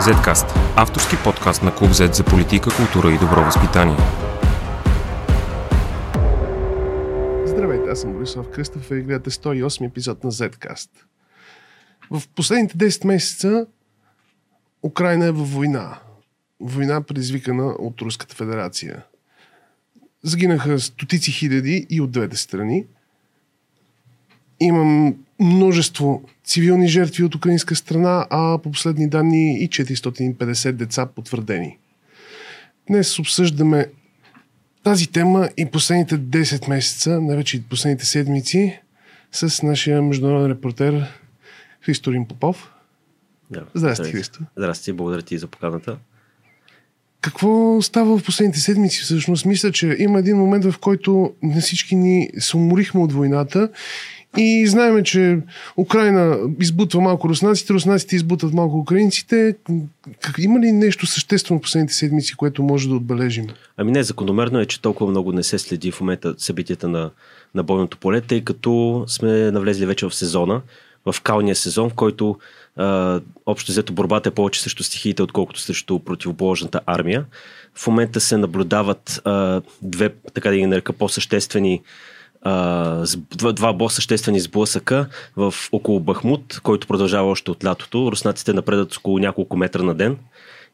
Zcast – авторски подкаст на Клуб Z за политика, култура и добро възпитание. Здравейте, аз съм Борислав Кръстов и гледате 108 епизод на Zcast. В последните 10 месеца Украина е във война. Война предизвикана от Руската федерация. Загинаха стотици хиляди и от двете страни. Имам множество цивилни жертви от украинска страна, а по последни данни и 450 деца потвърдени. Днес обсъждаме тази тема и последните 10 месеца, най-вече и последните седмици, с нашия международен репортер Христо Рим Попов. Да. Здрасти, Здравейте. Христо. Здрасти, благодаря ти за поканата. Какво става в последните седмици всъщност? Мисля, че има един момент, в който на всички ни се уморихме от войната и знаеме, че Украина избутва малко руснаците, руснаците избутват малко украинците. Как, има ли нещо съществено в последните седмици, което може да отбележим? Ами не, закономерно е, че толкова много не се следи в момента събитията на, на бойното поле, тъй като сме навлезли вече в сезона, в калния сезон, в който а, общо взето борбата е повече срещу стихиите, отколкото срещу противоположната армия. В момента се наблюдават а, две, така да ги нарека, по-съществени а, два, два по-съществени сблъсъка в около Бахмут, който продължава още от лятото. Руснаците напредат около няколко метра на ден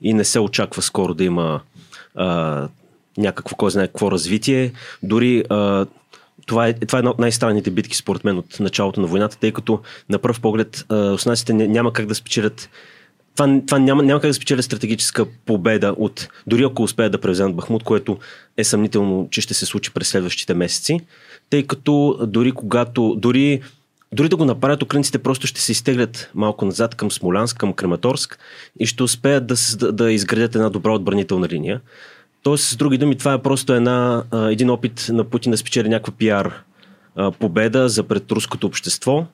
и не се очаква скоро да има а, някакво, кой знае какво развитие. Дори а, това е, това е една от най-странните битки, според мен, от началото на войната, тъй като на пръв поглед руснаците ня- няма как да спечелят това, това няма, няма как да спечеля стратегическа победа от, дори ако успеят да превземат Бахмут, което е съмнително, че ще се случи през следващите месеци, тъй като дори когато, дори, дори да го направят, украинците просто ще се изтеглят малко назад към Смолянск, към Крематорск и ще успеят да, да изградят една добра отбранителна линия. Тоест, с други думи, това е просто една, един опит на Путин да спечели някаква пиар победа за пред руското общество,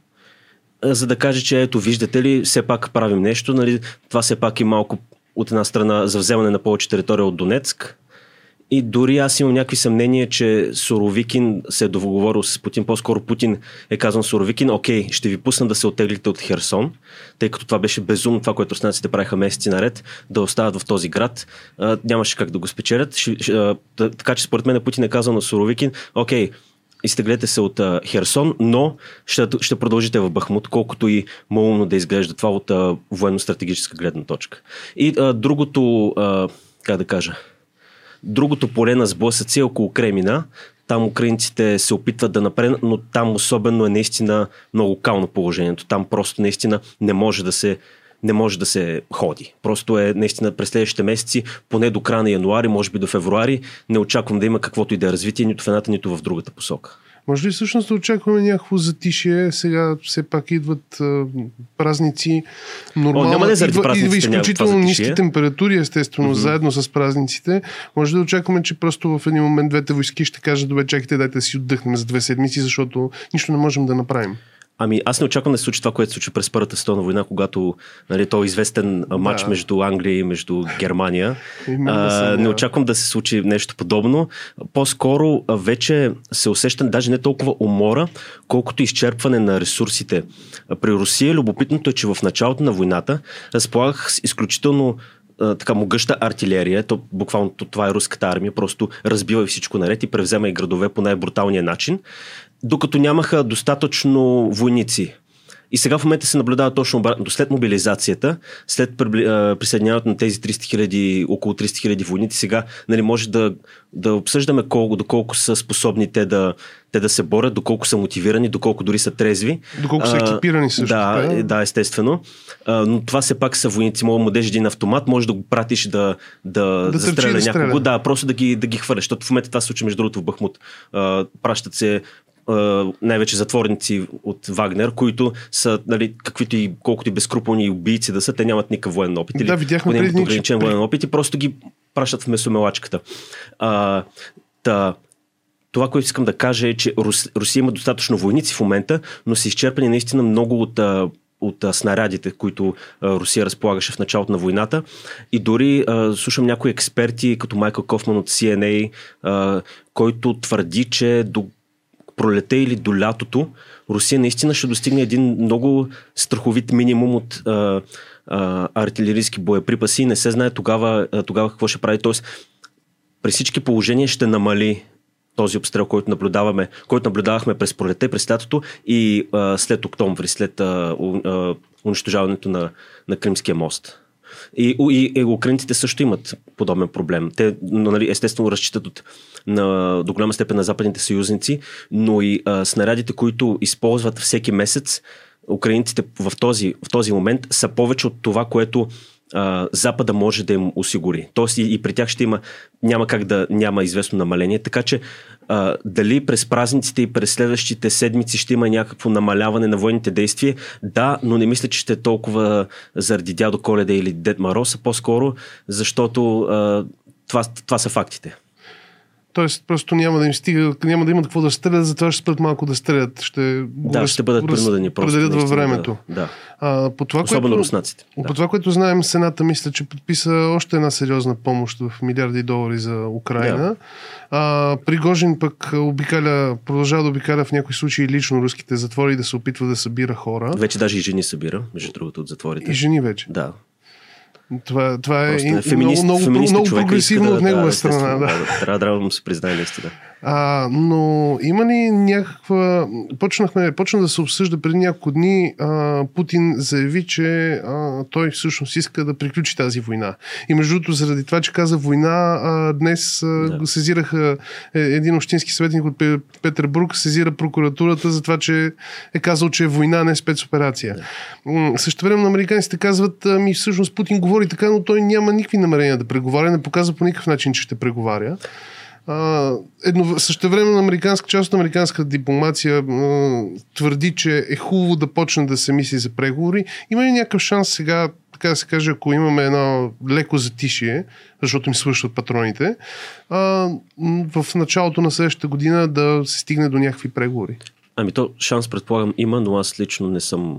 за да каже, че ето, виждате ли, все пак правим нещо. Нали? Това все пак е малко от една страна за вземане на повече територия от Донецк. И дори аз имам някакви съмнения, че Суровикин се е договорил с Путин. По-скоро Путин е казал на Суровикин, окей, ще ви пусна да се оттеглите от Херсон, тъй като това беше безумно, това, което руснаците правиха месеци наред, да остават в този град. А, нямаше как да го спечелят. Ще, а, та- така че според мен Путин е казал на Суровикин, окей, изтеглете се от а, Херсон, но ще, ще продължите в Бахмут, колкото и малумно да изглежда това от а, военно-стратегическа гледна точка. И а, другото, а, как да кажа, другото поле на сблъсъци е около Кремина. Там украинците се опитват да напреднат, но там особено е наистина много кално положението. Там просто наистина не може да се не може да се ходи. Просто е наистина през следващите месеци, поне до края на януари, може би до февруари, не очаквам да има каквото и да е развитие, нито в едната, нито в другата посока. Може ли всъщност да очакваме някакво затишие? Сега все пак идват а, празници. Нормално, О, няма да е заради идва, идва изключително ниски температури, естествено, mm-hmm. заедно с празниците. Може да очакваме, че просто в един момент двете войски ще кажат, добре, чакайте, дайте да си отдъхнем за две седмици, защото нищо не можем да направим. Ами аз не очаквам да се случи това, което се случи през Първата световна война, когато нали, то е известен да. матч между Англия и между Германия. А, съм, не очаквам да се случи нещо подобно. По-скоро вече се усеща даже не толкова умора, колкото изчерпване на ресурсите. При Русия любопитното е, че в началото на войната разполагах с изключително така могъща артилерия, то буквално то- това е руската армия, просто разбива всичко наред и превзема и градове по най-бруталния начин, докато нямаха достатъчно войници. И сега в момента се наблюдава точно обратно. След мобилизацията, след присъединяването на тези 300 хиляди, около 300 хиляди войници, сега нали, може да, да обсъждаме колко, доколко са способни те да, те да се борят, доколко са мотивирани, доколко дори са трезви. Доколко са екипирани също Да, така. е, да, естествено. А, но това все пак са войници. Мога му дадеш един автомат, може да го пратиш да, да, Да застреля да някого. Да, просто да ги, да ги хвърляш. Защото в момента това се случва между другото в Бахмут. А, пращат се най-вече затворници от Вагнер, които са, нали, каквито и колкото и безкруполни убийци да са, те нямат никакъв военен опит. Да, или видяхме преди, че ограничен военен опит и просто ги пращат в месомелачката. А, та, това, което искам да кажа е, че Рус, Русия има достатъчно войници в момента, но са изчерпани наистина много от, от а, снарядите, които а, Русия разполагаше в началото на войната. И дори а, слушам някои експерти, като Майкъл Кофман от CNA, а, който твърди, че до пролета или до лятото Русия наистина ще достигне един много страховит минимум от а, а, артилерийски боеприпаси и не се знае тогава, тогава какво ще прави. Тоест, при всички положения ще намали този обстрел, който наблюдаваме, който наблюдавахме през пролета и през лятото и а, след октомври, след а, а, унищожаването на, на Кримския мост. И, и, украинците също имат подобен проблем. Те, нали, естествено, разчитат от, на, до голяма степен на западните съюзници, но и а, снарядите, които използват всеки месец, украинците в този, в този момент са повече от това, което а, Запада може да им осигури. Тоест и, и при тях ще има, няма как да няма известно намаление. Така че а, дали през празниците и през следващите седмици ще има някакво намаляване на военните действия, да, но не мисля, че ще е толкова заради дядо Коледа или Дед Мороз, а по-скоро защото а, това, това са фактите. Тоест, просто няма да им стига, няма да имат какво да стрелят, затова ще спрат малко да стрелят. Ще да, раз, ще бъдат принудени просто. във времето. Да, да. А, по това, Особено което, руснаците. Да. По това, което знаем, Сената мисля, че подписа още една сериозна помощ в милиарди долари за Украина. Да. А, Пригожин пък обикаля, продължава да обикаля в някои случаи лично руските затвори да се опитва да събира хора. Вече даже и жени събира, между другото, от затворите. И жени вече. Да. Това, това е, е феминист, много, много, много прогресивно да, от негова страна. Да, трябва, трябва да му се признае наистина. А, но има ли някаква... Почнахме, почна да се обсъжда преди няколко дни. А, Путин заяви, че а, той всъщност иска да приключи тази война. И между другото, заради това, че каза война, а, днес а, да. сезираха е, един общински съветник от Петербург, сезира прокуратурата за това, че е казал, че е война, не спецоперация. Да. Също време на американците казват, ми всъщност Путин говори така, но той няма никакви намерения да преговаря, не показва по никакъв начин, че ще преговаря. Uh, едно, също време на американска част от американската дипломация uh, твърди, че е хубаво да почне да се мисли за преговори. Има ли някакъв шанс сега, така да се каже, ако имаме едно леко затишие, защото им свършват патроните, uh, в началото на следващата година да се стигне до някакви преговори? Ами то шанс предполагам има, но аз лично не съм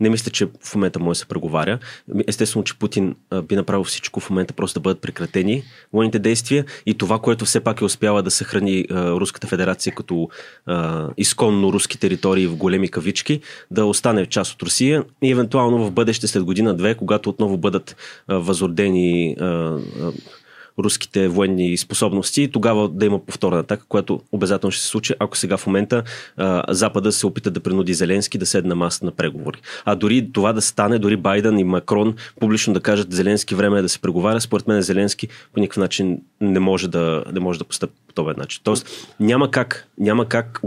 не мисля, че в момента може да се преговаря. Естествено, че Путин би направил всичко в момента просто да бъдат прекратени военните действия и това, което все пак е успява да съхрани Руската федерация като а, изконно руски територии в големи кавички, да остане част от Русия и евентуално в бъдеще след година-две, когато отново бъдат а, възродени а, руските военни способности, тогава да има повторна атака, която обязателно ще се случи, ако сега в момента а, Запада се опита да принуди Зеленски да седне на масата на преговори. А дори това да стане, дори Байден и Макрон публично да кажат Зеленски време е да се преговаря, според мен Зеленски по никакъв начин не може да, не може да постъпи по този начин. Тоест няма как, няма как,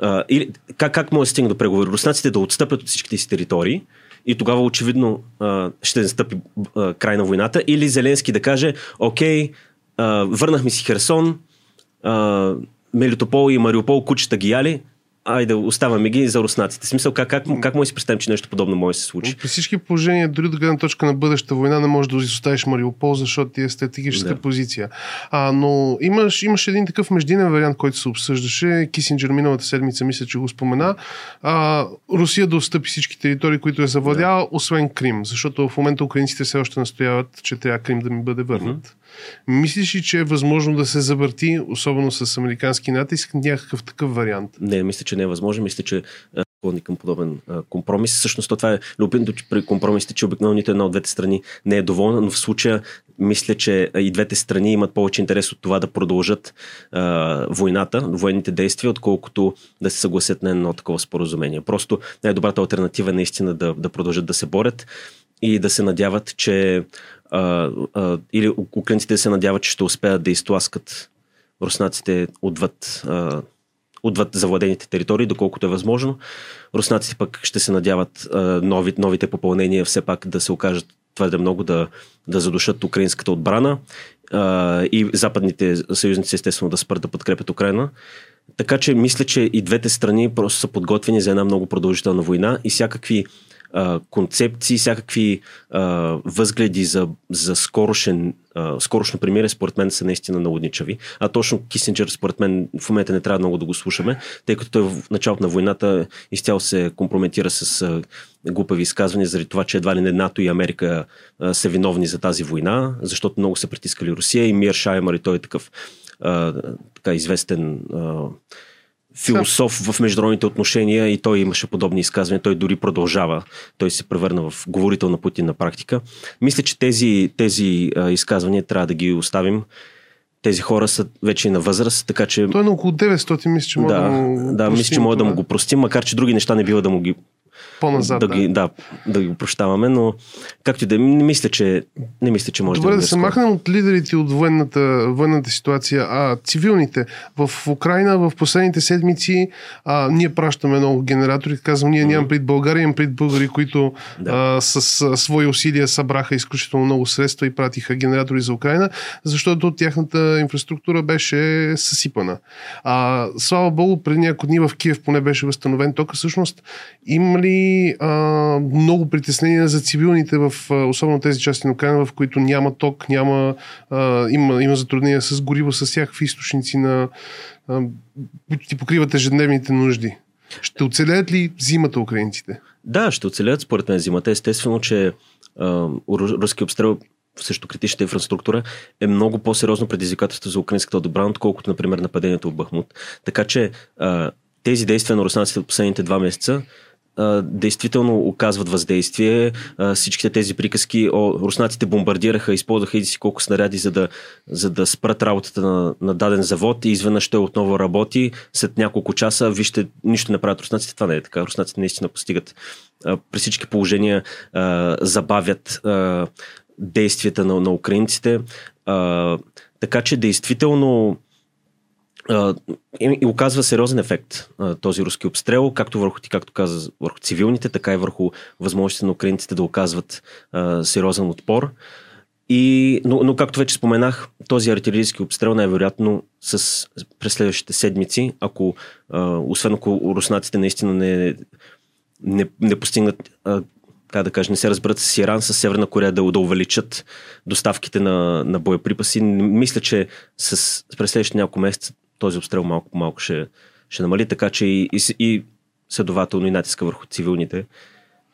а, или, как, как може да стигне до преговори? Руснаците да отстъпят от всичките си територии, и тогава очевидно а, ще настъпи а, край на войната. Или Зеленски да каже, окей, а, върнахме си Херсон, а, Мелитопол и Мариупол кучета ги яли, айде, оставаме ги за руснаците. Смисъл, как, как, как може да си представим, че нещо подобно може да се случи? При всички положения, дори до гледна точка на бъдеща война, не можеш да изоставиш Мариупол, защото ти е стратегическа да. позиция. А, но имаш, имаш един такъв междинен вариант, който се обсъждаше. Кисинджер миналата седмица, мисля, че го спомена. А, Русия да отстъпи всички територии, които е завладяла, да. освен Крим. Защото в момента украинците все още настояват, че трябва Крим да ми бъде върнат. Mm-hmm. Мислиш ли, че е възможно да се завърти, особено с американски натиск, някакъв такъв вариант? Не, мисля, че не е възможно. Мисля, че склонни към подобен а, компромис. Всъщност това е любимото при компромисите, че обикновено нито една от двете страни не е доволна, но в случая мисля, че и двете страни имат повече интерес от това да продължат а, войната, военните действия, отколкото да се съгласят на едно такова споразумение. Просто най-добрата альтернатива е наистина да, да продължат да се борят и да се надяват, че а, а, или украинците се надяват, че ще успеят да изтласкат руснаците отвъд, а, отвъд завладените територии, доколкото е възможно. Руснаците пък ще се надяват а, нови, новите попълнения все пак да се окажат твърде много да, да задушат украинската отбрана а, и западните съюзници естествено да спрат да подкрепят Украина. Така че мисля, че и двете страни просто са подготвени за една много продължителна война и всякакви концепции, всякакви а, възгледи за, за скорошен, а, скорошно примирие, според мен са наистина налудничави. А точно Кисинджер, според мен, в момента не трябва много да го слушаме, тъй като той в началото на войната изцяло се компрометира с а, глупави изказвания заради това, че едва ли не НАТО и Америка а, са виновни за тази война, защото много са притискали Русия и Мир Шаймър и той е такъв а, така известен а, философ в международните отношения и той имаше подобни изказвания. Той дори продължава. Той се превърна в говорител на Путин на практика. Мисля, че тези, тези а, изказвания трябва да ги оставим. Тези хора са вече на възраст, така че... Той е на около 900, мисля, че може да, да му да, мисля, че може да му го простим, макар че други неща не бива да му ги По-назад, да, ги, да, да ги прощаваме, но както и да е, не мисля, че, не мисля, че може Добре, да да е се махнем от лидерите от военната, военната ситуация, а цивилните. В Украина в последните седмици а, ние пращаме много генератори. Казвам, ние нямам пред България, имам пред българи, които Да. а, с а, свои усилия събраха изключително много средства и пратиха генератори за Украина, защото тяхната инфраструктура беше съсипана. А, слава Богу, преди няколко дни в Киев поне беше възстановен тока. Всъщност, има ли а, много притеснения за цивилните, в, особено тези части на Украина, в които няма ток, няма, а, има, има затруднения с гориво, с всякакви източници на а, ти покриват ежедневните нужди? Ще оцелеят ли зимата украинците? Да, ще оцелят според мен зимата. Естествено, че а, ру- руски обстрел срещу критичната инфраструктура е много по-сериозно предизвикателство за украинската отбрана, отколкото, например, нападението в Бахмут. Така че а, тези действия на руснаците от последните два месеца действително оказват въздействие. Всичките тези приказки, о, руснаците бомбардираха, използваха и си колко снаряди, за да, за да спрат работата на, на даден завод и изведнъж той отново работи. След няколко часа, вижте, нищо не правят руснаците. Това не е така. Руснаците наистина постигат при всички положения забавят действията на, на украинците. Така че действително и, оказва сериозен ефект този руски обстрел, както върху ти, както каза, върху цивилните, така и върху възможностите на украинците да оказват сериозен отпор. И, но, но, както вече споменах, този артилерийски обстрел най-вероятно с, през следващите седмици, ако, освен ако руснаците наистина не, не, не постигнат, как да кажа, не се разберат с Иран, с Северна Корея да, да увеличат доставките на, на боеприпаси. Мисля, че с, през следващите няколко месеца този обстрел малко малко ще, ще намали, така че и, и, и следователно и натиска върху цивилните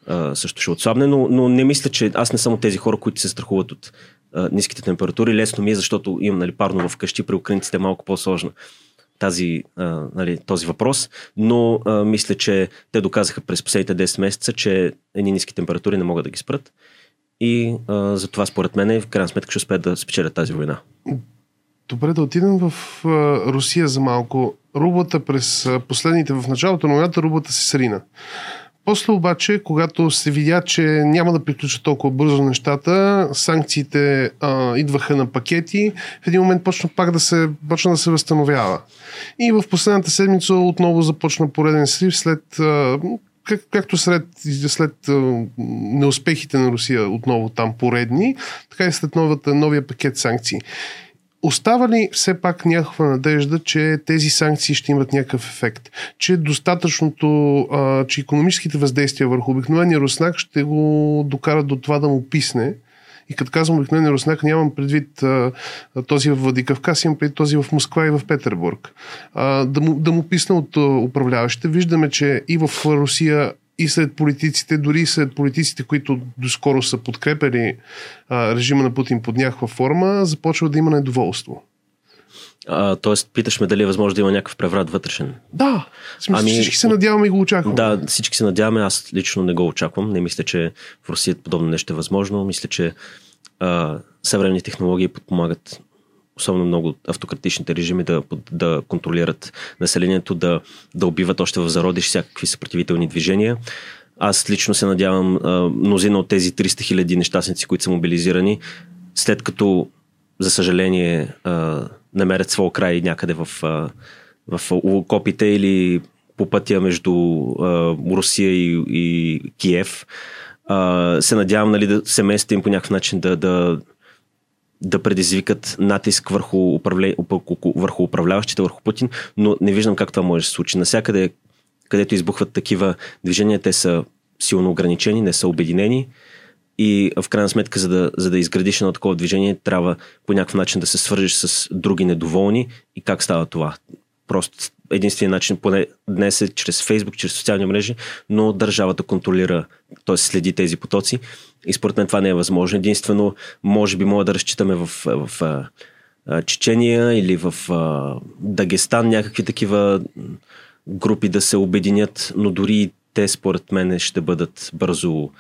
а, също ще отслабне, но, но не мисля, че аз не съм от тези хора, които се страхуват от а, ниските температури. Лесно ми е, защото имам нали, парно вкъщи, при украинците е малко по-сложно тази, а, нали, този въпрос, но а, мисля, че те доказаха през последните 10 месеца, че едни ниски температури не могат да ги спрат и а, затова според мен в крайна сметка ще успеят да спечелят тази война. Добре, да отидем в Русия за малко. Рублата през последните, в началото на войната, рублата се срина. После обаче, когато се видя, че няма да приключат толкова бързо нещата, санкциите а, идваха на пакети, в един момент почна пак да се, почна да се възстановява. И в последната седмица отново започна пореден срив след а, как, както след, след неуспехите на Русия отново там поредни, така и след новата, новия пакет санкции. Остава ли все пак някаква надежда, че тези санкции ще имат някакъв ефект? Че достатъчното, а, че економическите въздействия върху обикновения руснак ще го докарат до това да му писне? И като казвам обикновения руснак, нямам предвид а, този в Владикавказ, имам предвид този в Москва и в Петербург. А, да, му, да му писне от управляващите. Виждаме, че и в Русия и сред политиците, дори и сред политиците, които доскоро са подкрепили а, режима на Путин под някаква форма, започва да има недоволство. А, тоест, питаш ме дали е възможно да има някакъв преврат вътрешен. Да, смисъл, Ами, всички се надяваме и го очакваме. Да, всички се надяваме. Аз лично не го очаквам. Не мисля, че в Русия подобно нещо е възможно. Мисля, че а, съвременни технологии подпомагат особено много автократичните режими да, да контролират населението, да, да убиват още в зародиш всякакви съпротивителни движения. Аз лично се надявам мнозина от тези 300 хиляди нещастници, които са мобилизирани, след като, за съжаление, намерят своя край някъде в, а, в окопите или по пътя между Русия и, и Киев, се надявам нали, да семействата им по някакъв начин да, да, да предизвикат натиск върху, управле... върху управляващите, върху Путин, но не виждам как това може да се случи. Насякъде, където избухват такива движения, те са силно ограничени, не са обединени и в крайна сметка, за да, за да изградиш едно такова движение, трябва по някакъв начин да се свържеш с други недоволни и как става това. Просто единственият начин, поне днес е чрез Фейсбук, чрез социални мрежи, но държавата контролира, т.е. следи тези потоци и според мен това не е възможно. Единствено, може би мога да разчитаме в, в, в Чечения или в а, Дагестан някакви такива групи да се обединят, но дори те според мен ще бъдат бързо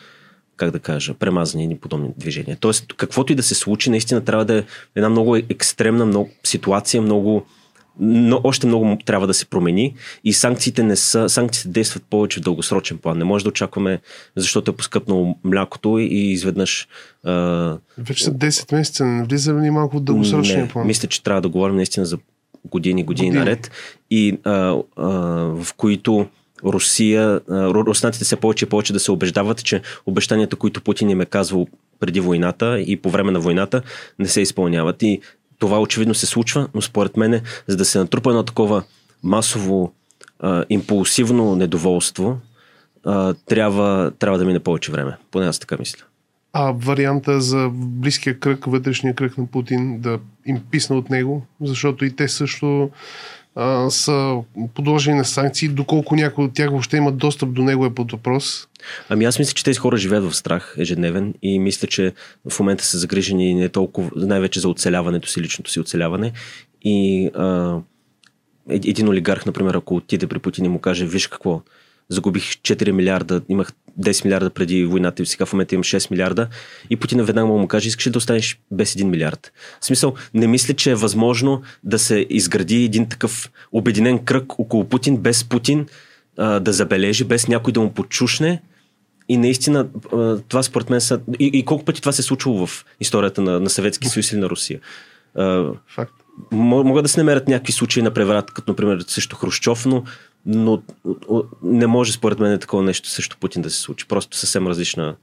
как да кажа, премазани и подобни движения. Тоест, каквото и да се случи, наистина трябва да е една много екстремна много, ситуация, много но още много трябва да се промени и санкциите не са, санкциите действат повече в дългосрочен план. Не може да очакваме, защото е поскъпнало млякото и изведнъж... А... Вече са 10 месеца, не влиза ли малко в дългосрочния план? Мисля, че трябва да говорим наистина за години, години, години. наред и а, а, в които Русия, руснаците все повече и повече да се убеждават, че обещанията, които Путин им е казвал преди войната и по време на войната, не се изпълняват. И това очевидно се случва, но според мен, за да се натрупа едно такова масово а, импулсивно недоволство, а, трябва, трябва да мине повече време. Поне аз така мисля. А варианта за близкия кръг, вътрешния кръг на Путин да им писна от него, защото и те също а, са подложени на санкции, доколко някой от тях въобще имат достъп до него е под въпрос. Ами аз мисля, че тези хора живеят в страх ежедневен и мисля, че в момента са загрижени не толкова, най-вече за оцеляването си, личното си оцеляване. И а, един олигарх, например, ако отиде при Путин и му каже, виж какво, загубих 4 милиарда, имах 10 милиарда преди войната и сега в момента имам 6 милиарда и Путин веднага му каже, искаш да останеш без 1 милиард. В смисъл, не мисля, че е възможно да се изгради един такъв обединен кръг около Путин, без Путин а, да забележи, без някой да му почушне и наистина, това според мен са... И, и колко пъти това се е случило в историята на, на Съветски съюз или на Русия? Факт. Могат да се намерят някакви случаи на преврат, като например също Хрущов, но но не може според мен такова нещо също Путин да се случи. Просто съвсем различна,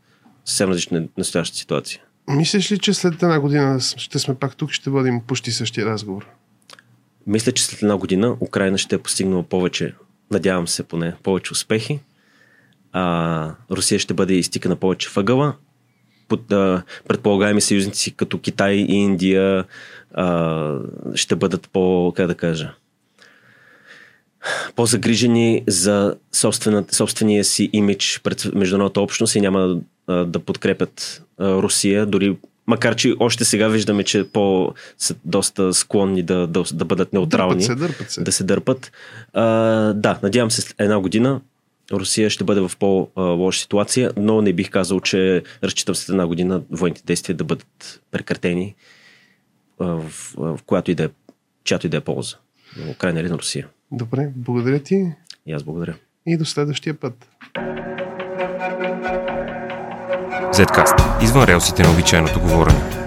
съвсем различна настояща ситуация. Мислиш ли, че след една година ще сме пак тук, ще водим почти същия разговор? Мисля, че след една година Украина ще е постигнала повече, надявам се поне, повече успехи. А, Русия ще бъде изтикана повече въгъла. Под, а, предполагаеми съюзници като Китай и Индия а, ще бъдат по, как да кажа, по-загрижени за собствения си имидж пред международната общност и няма а, да подкрепят а, Русия, дори макар че още сега виждаме, че по са доста склонни да, да, да бъдат неутрални. Дърпат се, дърпат се. Да се дърпат. А, да, надявам се една година Русия ще бъде в по-лоша ситуация, но не бих казал, че разчитам след една година военните действия да бъдат прекратени в, в, която и да е, чиято и да е полза. Украина или на Русия. Добре, благодаря ти. И аз благодаря. И до следващия път. Zcast. Извън релсите на обичайното говорене.